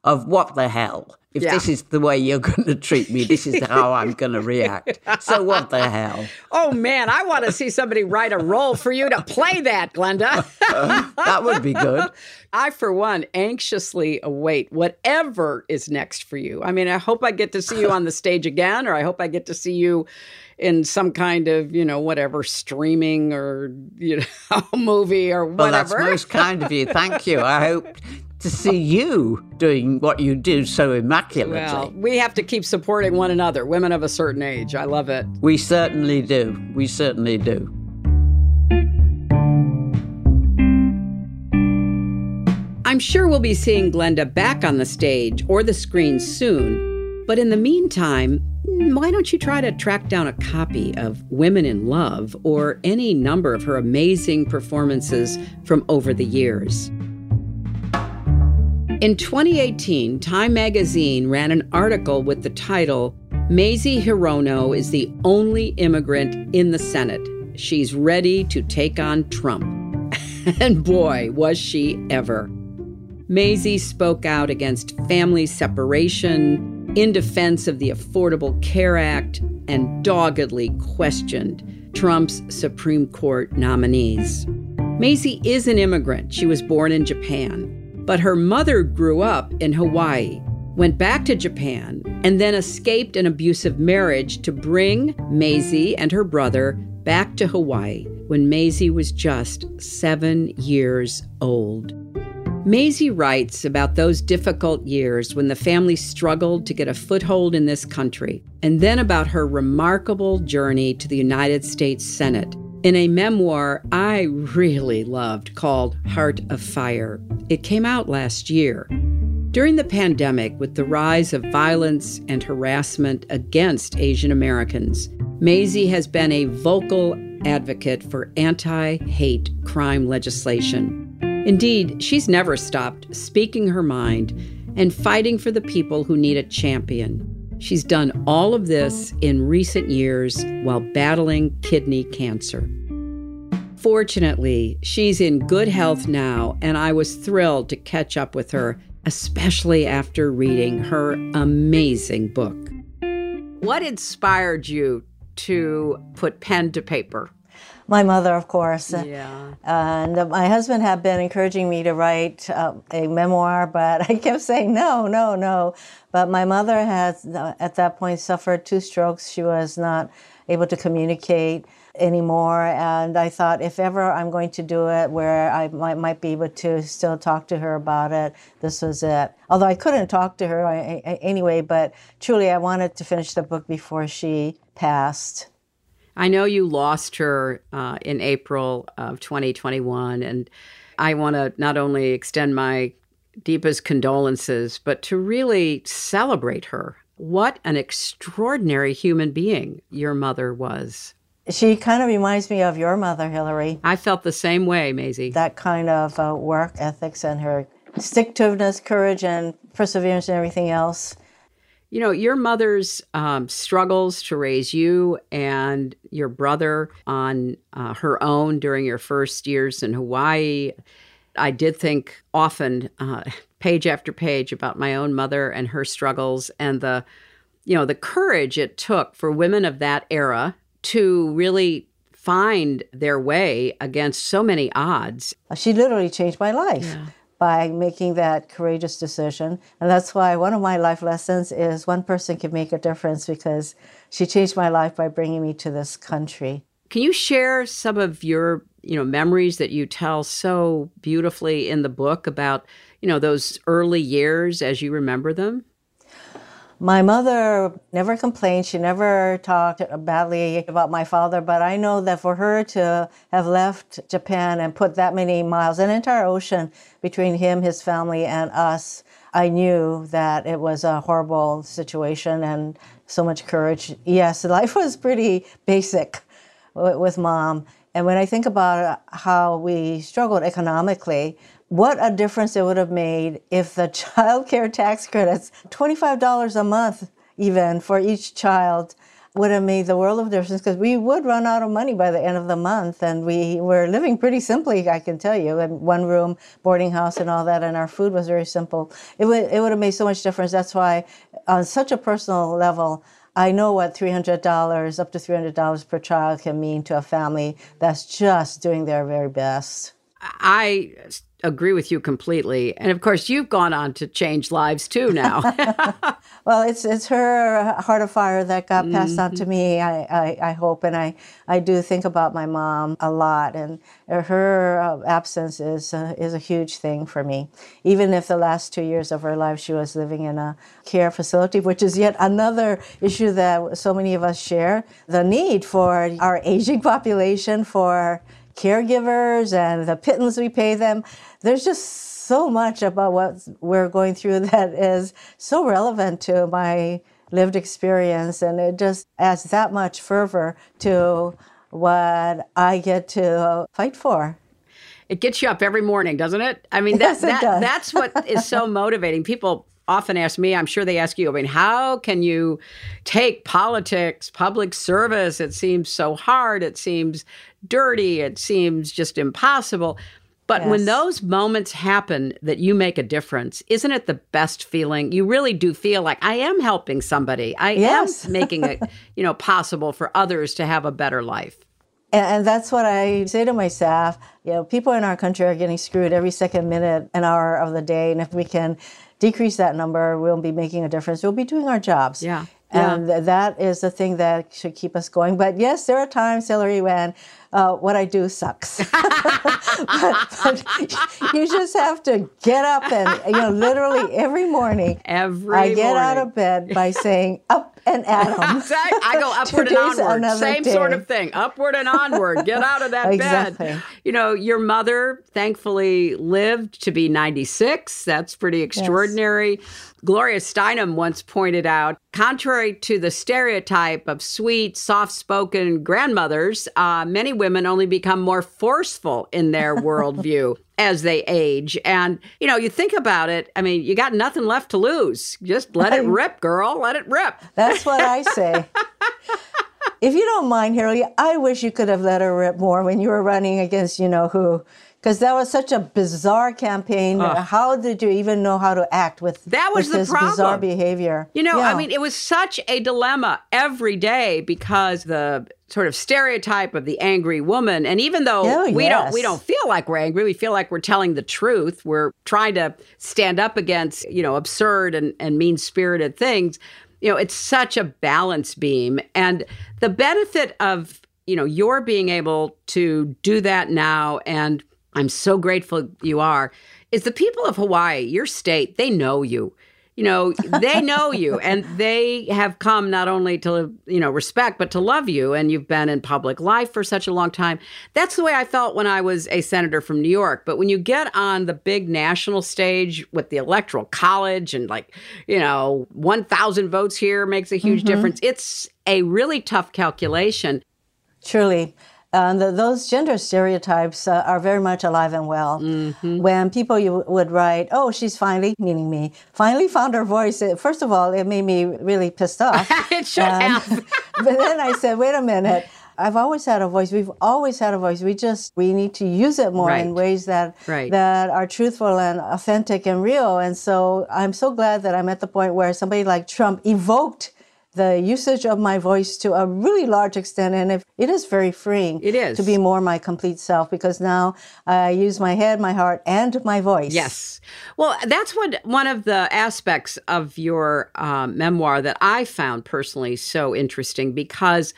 Of what the hell? If Yeah. this is the way you're going to treat me, this is how I'm going to react. So what the hell? Oh man, I want to see somebody write a role for you to play that, Glenda. that would be good. I, for one, anxiously await whatever is next for you. I mean, I hope I get to see you on the stage again, or I hope I get to see you in some kind of, you know, whatever streaming or, you know, movie or whatever. Well, that's most kind of you. Thank you. I hope to see you doing what you do so immaculately. well, we have to keep supporting one another, women of a certain age. I love it. we certainly do. We certainly do. I'm sure we'll be seeing Glenda back on the stage or the screen soon. But in the meantime, Mm, why don't you try to track down a copy of Women in Love or any number of her amazing performances from over the years? In 2018, Time magazine ran an article with the title Mazie Hirono is the only immigrant in the Senate. She's ready to take on Trump. and boy, was she ever. Mazie spoke out against family separation, in defense of the Affordable Care Act, and doggedly questioned Trump's Supreme Court nominees. Mazie is an immigrant. She was born in Japan, but her mother grew up in Hawaii, went back to Japan, and then escaped an abusive marriage to bring Mazie and her brother back to Hawaii when Mazie was just seven years old. Mazie writes about those difficult years when the family struggled to get a foothold in this country, and then about her remarkable journey to the United States Senate in a memoir I really loved called Heart of Fire. It came out last year. During the pandemic, with the rise of violence and harassment against Asian Americans, Mazie has been a vocal advocate for anti hate crime legislation. Indeed, she's never stopped speaking her mind and fighting for the people who need a champion. She's done all of this in recent years while battling kidney cancer. Fortunately, she's in good health now, and I was thrilled to catch up with her, especially after reading her amazing book. What inspired you to put pen to paper? My mother, of course. Yeah. And uh, my husband had been encouraging me to write uh, a memoir, but I kept saying no, no, no. But my mother had, uh, at that point, suffered two strokes. She was not able to communicate anymore. And I thought, if ever I'm going to do it where I might, might be able to still talk to her about it, this was it. Although I couldn't talk to her I, I, anyway, but truly I wanted to finish the book before she passed. I know you lost her uh, in April of 2021, and I want to not only extend my deepest condolences, but to really celebrate her. What an extraordinary human being your mother was. She kind of reminds me of your mother, Hillary. I felt the same way, Mazie. That kind of uh, work ethics and her stick to courage, and perseverance, and everything else. You know, your mother's um, struggles to raise you and your brother on uh, her own during your first years in Hawaii. I did think often, uh, page after page, about my own mother and her struggles and the, you know, the courage it took for women of that era to really find their way against so many odds. She literally changed my life by making that courageous decision. And that's why one of my life lessons is one person can make a difference because she changed my life by bringing me to this country. Can you share some of your, you know, memories that you tell so beautifully in the book about, you know, those early years as you remember them? My mother never complained. She never talked badly about my father, but I know that for her to have left Japan and put that many miles, an entire ocean between him, his family, and us, I knew that it was a horrible situation and so much courage. Yes, life was pretty basic with mom. And when I think about how we struggled economically, what a difference it would have made if the child care tax credits, $25 a month even for each child, would have made the world of difference because we would run out of money by the end of the month. And we were living pretty simply, I can tell you, in one room, boarding house, and all that. And our food was very simple. It would, it would have made so much difference. That's why, on such a personal level, I know what $300, up to $300 per child can mean to a family that's just doing their very best. I agree with you completely. And of course, you've gone on to change lives too now. well, it's it's her heart of fire that got passed mm-hmm. on to mm-hmm. me. I, I, I, hope, and I, I do think about my mom a lot, and her uh, absence is uh, is a huge thing for me. Even if the last two years of her life she was living in a care facility, which is yet another issue that so many of us share: the need for our aging population for caregivers and the pittance we pay them. There's just so much about what we're going through that is so relevant to my lived experience, and it just adds that much fervor to what I get to fight for. It gets you up every morning, doesn't it? I mean, that, yes, that that's what is so motivating. People often ask me, I'm sure they ask you, I mean, how can you take politics, public service? It seems so hard. It seems dirty. It seems just impossible. But yes. when those moments happen that you make a difference, isn't it the best feeling? You really do feel like I am helping somebody. I yes. am making it, you know, possible for others to have a better life. And, that's what I say to my staff. You know, people in our country are getting screwed every second, minute, and hour of the day. And if we can decrease that number, we'll be making a difference. We'll be doing our jobs. Yeah. And yeah. that is the thing that should keep us going. But yes, there are times, Hillary, when uh, what I do sucks. but, but, you just have to get up and, you know, literally every morning. Every morning I get morning. out of bed by saying, up and at 'em. I go upward and onward. Same day. sort of thing. Upward and onward. Get out of that exactly. bed. You know, your mother thankfully lived to be 96. That's pretty extraordinary. Yes. Gloria Steinem once pointed out contrary to the stereotype of sweet, soft spoken grandmothers, uh, many women only become more forceful in their worldview as they age. And, you know, you think about it, I mean, you got nothing left to lose. Just let it rip, girl. Let it rip. That's what I say. if you don't mind, Harry, I wish you could have let her rip more when you were running against, you know, who because that was such a bizarre campaign. How did you even know how to act with that was with the this problem. bizarre behavior? You know, yeah. I mean, it was such a dilemma every day because the sort of stereotype of the angry woman, and even though oh, we yes. don't we don't feel like we're angry, we feel like we're telling the truth. We're trying to stand up against you know absurd and, and mean spirited things. You know, it's such a balance beam, and the benefit of you know your being able to do that now and I'm so grateful you are, is the people of Hawaii, your state, they know you. You know, they know you and they have come not only to, you know, respect, but to love you. And you've been in public life for such a long time. That's the way I felt when I was a senator from New York. But when you get on the big national stage with the electoral college and like, you know, 1,000 votes here makes a huge Mm-hmm. difference, it's a really tough calculation. Truly. Uh, the, those gender stereotypes uh, are very much alive and well. Mm-hmm. When people you would write, "Oh, she's finally," meaning me, finally found her voice. It, first of all, it made me really pissed off. it should have. but then I said, "Wait a minute." I've always had a voice. We've always had a voice. We just we need to use it more right. in ways that right. that are truthful and authentic and real. And so I'm so glad that I'm at the point where somebody like Trump evoked the usage of my voice to a really large extent. And if, it is very freeing. It is. To be more my complete self because now I use my head, my heart, and my voice. Yes. Well, that's what one of the aspects of your um, memoir that I found personally so interesting because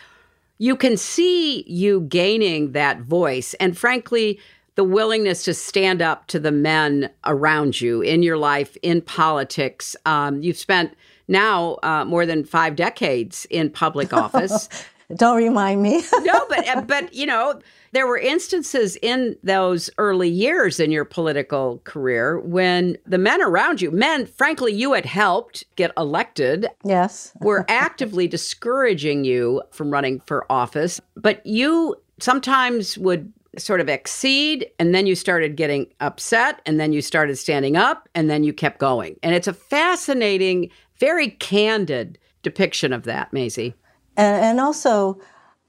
you can see you gaining that voice. And frankly, the willingness to stand up to the men around you in your life, in politics. Um, you've spent now uh, more than five decades in public office. Don't remind me. no, but uh, but you know, there were instances in those early years in your political career when the men around you, men, frankly, you had helped get elected. Yes. were actively discouraging you from running for office, but you sometimes would sort of exceed and then you started getting upset and then you started standing up and then you kept going. And it's a fascinating, very candid depiction of that, Mazie. And, and also,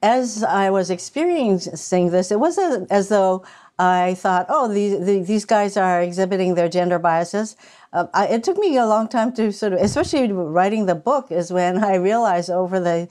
as I was experiencing this, it wasn't as though I thought, oh, these, these guys are exhibiting their gender biases. Uh, I, it took me a long time to sort of, especially writing the book, is when I realized over the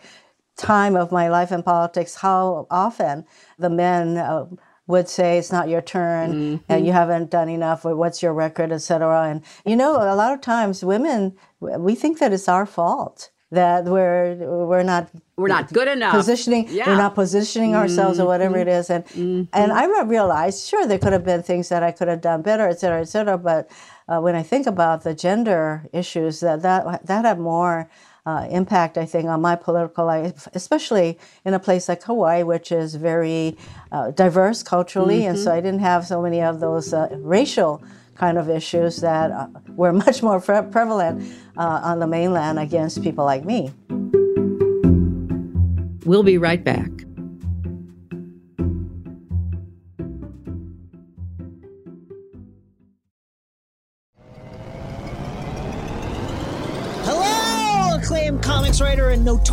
time of my life in politics how often the men uh, would say it's not your turn mm-hmm. and you haven't done enough or what's your record etc and you know a lot of times women we think that it's our fault that we're we're not we're not good enough positioning yeah. we're not positioning ourselves mm-hmm. or whatever it is and mm-hmm. and I realized sure there could have been things that I could have done better et cetera et cetera but uh, when I think about the gender issues that that that have more uh, impact, I think, on my political life, especially in a place like Hawaii, which is very uh, diverse culturally. Mm-hmm. And so I didn't have so many of those uh, racial kind of issues that uh, were much more pre- prevalent uh, on the mainland against people like me. We'll be right back.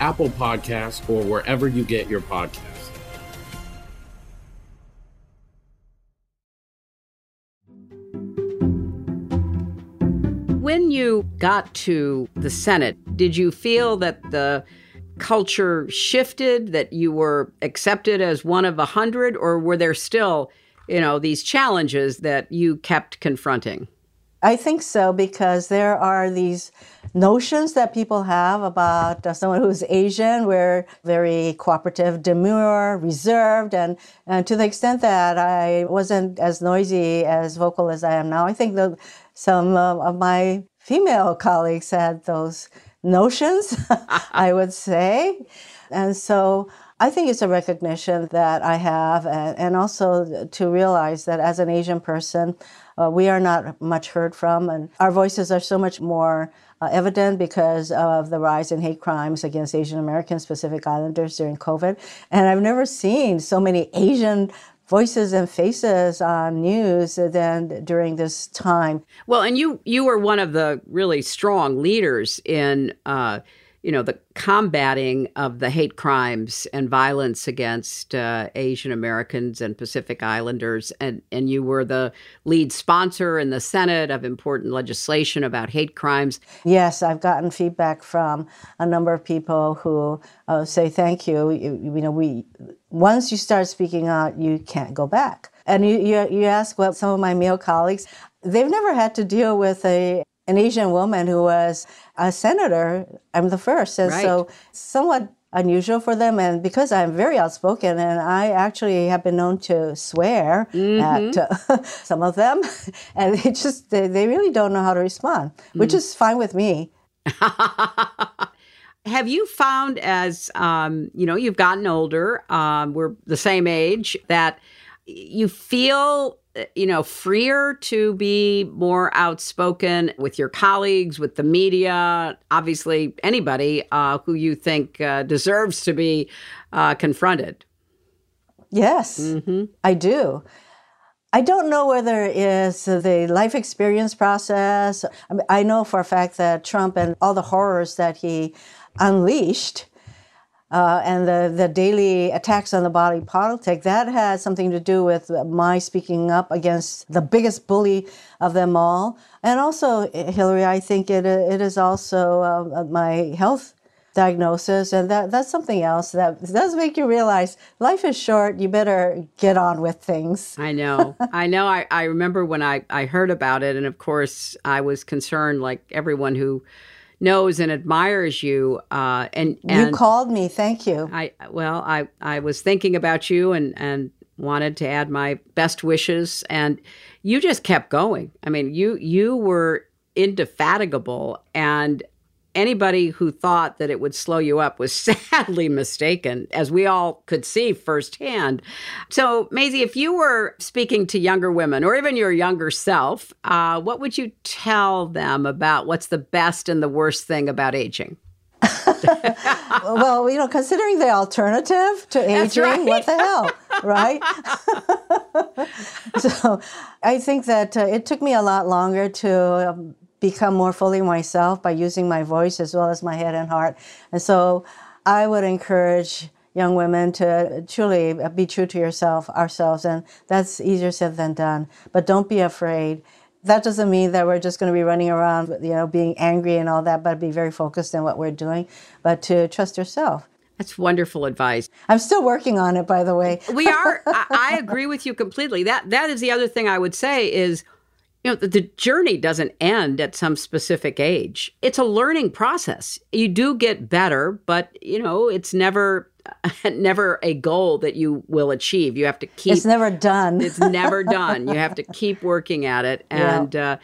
Apple Podcasts, or wherever you get your podcasts. When you got to the Senate, did you feel that the culture shifted, that you were accepted as one of a hundred, or were there still, you know, these challenges that you kept confronting? I think so because there are these notions that people have about uh, someone who's Asian. We're very cooperative, demure, reserved, and, and to the extent that I wasn't as noisy, as vocal as I am now, I think that some of my female colleagues had those notions, I would say. And so I think it's a recognition that I have, and also to realize that as an Asian person, uh, we are not much heard from, and our voices are so much more uh, evident because of the rise in hate crimes against Asian Americans, Pacific Islanders during COVID. And I've never seen so many Asian voices and faces on news than during this time. Well, and you you were one of the really strong leaders in uh, you know the combating of the hate crimes and violence against uh, Asian Americans and Pacific Islanders, and and you were the lead sponsor in the Senate of important legislation about hate crimes. Yes, I've gotten feedback from a number of people who uh, say thank you. you. You know, we once you start speaking out, you can't go back. And you you, you ask what some of my male colleagues, they've never had to deal with a an Asian woman who was a senator. I'm the first, and Right. so somewhat unusual for them. And because I'm very outspoken, and I actually have been known to swear at uh, some of them, and they just they, they really don't know how to respond, which is fine with me. Have you found as um, you know you've gotten older, um, we're the same age, that you feel uh, you know freer to be more outspoken with your colleagues, with the media, obviously anybody uh, who you think uh, deserves to be uh, confronted? Yes, I do. I don't know whether it is the life experience process. I, mean, I know for a fact that Trump and all the horrors that he unleashed uh, and the, the daily attacks on the body politic, that has something to do with my speaking up against the biggest bully of them all. And also, Hillary, I think it, it is also uh, my health diagnosis, and that, that's something else that does make you realize life is short. You better get on with things. I know. I know. I, I remember when I, I heard about it. And of course, I was concerned, like everyone who knows and admires you. Uh, and, and you called me. Thank you. I, well, I, I was thinking about you and, and wanted to add my best wishes. And you just kept going. I mean, you, you were indefatigable. And anybody who thought that it would slow you up was sadly mistaken, as we all could see firsthand. So, Mazie, if you were speaking to younger women or even your younger self, uh, what would you tell them about what's the best and the worst thing about aging? well, you know, considering the alternative to aging, right. what the hell, right? so I think that uh, it took me a lot longer to um, become more fully myself by using my voice as well as my head and heart. And so I would encourage young women to truly be true to yourself, ourselves, and that's easier said than done. But don't be afraid. That doesn't mean that we're just going to be running around, you know, being angry and all that, but be very focused on what we're doing, but to trust yourself. That's wonderful advice. I'm still working on it, by the way. we are. I, I agree with you completely. That that is the other thing I would say is you know, the, the journey doesn't end at some specific age. It's a learning process. You do get better, but you know, it's never never a goal that you will achieve. You have to keep It's never done. it's never done. You have to keep working at it and Yeah. uh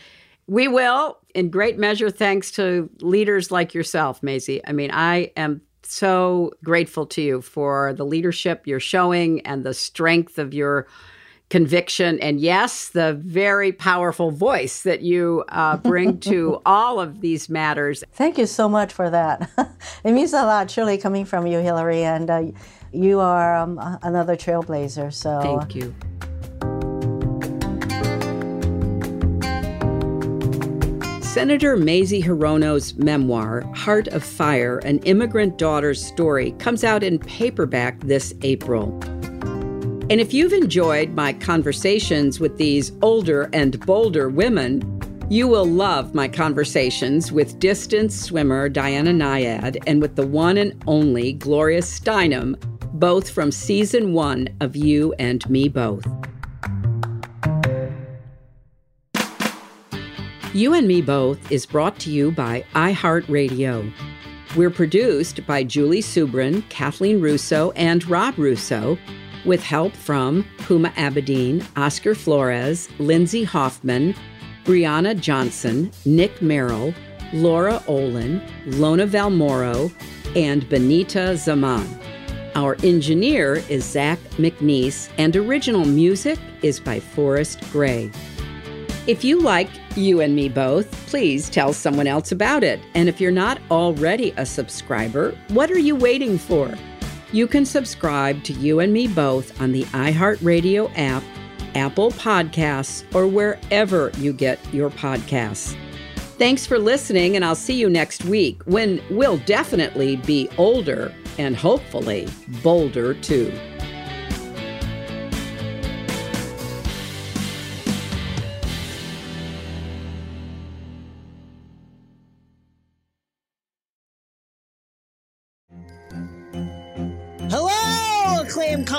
we will in great measure thanks to leaders like yourself, Mazie. I mean, I am so grateful to you for the leadership you're showing and the strength of your conviction and yes the very powerful voice that you uh, bring to all of these matters Thank you so much for that. it means a lot, truly, coming from you, Hillary, and uh, you are um, another trailblazer. So thank you Senator Mazie Hirono's memoir, Heart of Fire An Immigrant Daughter's Story, comes out in paperback this April. And if you've enjoyed my conversations with these older and bolder women, you will love my conversations with distance swimmer Diana Nyad and with the one and only Gloria Steinem, both from season one of You and Me Both. You and Me Both is brought to you by iHeartRadio. We're produced by Julie Subrin, Kathleen Russo, and Rob Russo, with help from Huma Abedin, Oscar Flores, Lindsay Hoffman, Brianna Johnson, Nick Merrill, Laura Olin, Lona Valmoro, and Benita Zaman. Our engineer is Zach McNeese, and original music is by Forrest Gray. If you like You and Me Both, please tell someone else about it. And if you're not already a subscriber, what are you waiting for? You can subscribe to You and Me Both on the iHeartRadio app, Apple Podcasts, or wherever you get your podcasts. Thanks for listening, and I'll see you next week when we'll definitely be older and hopefully bolder too.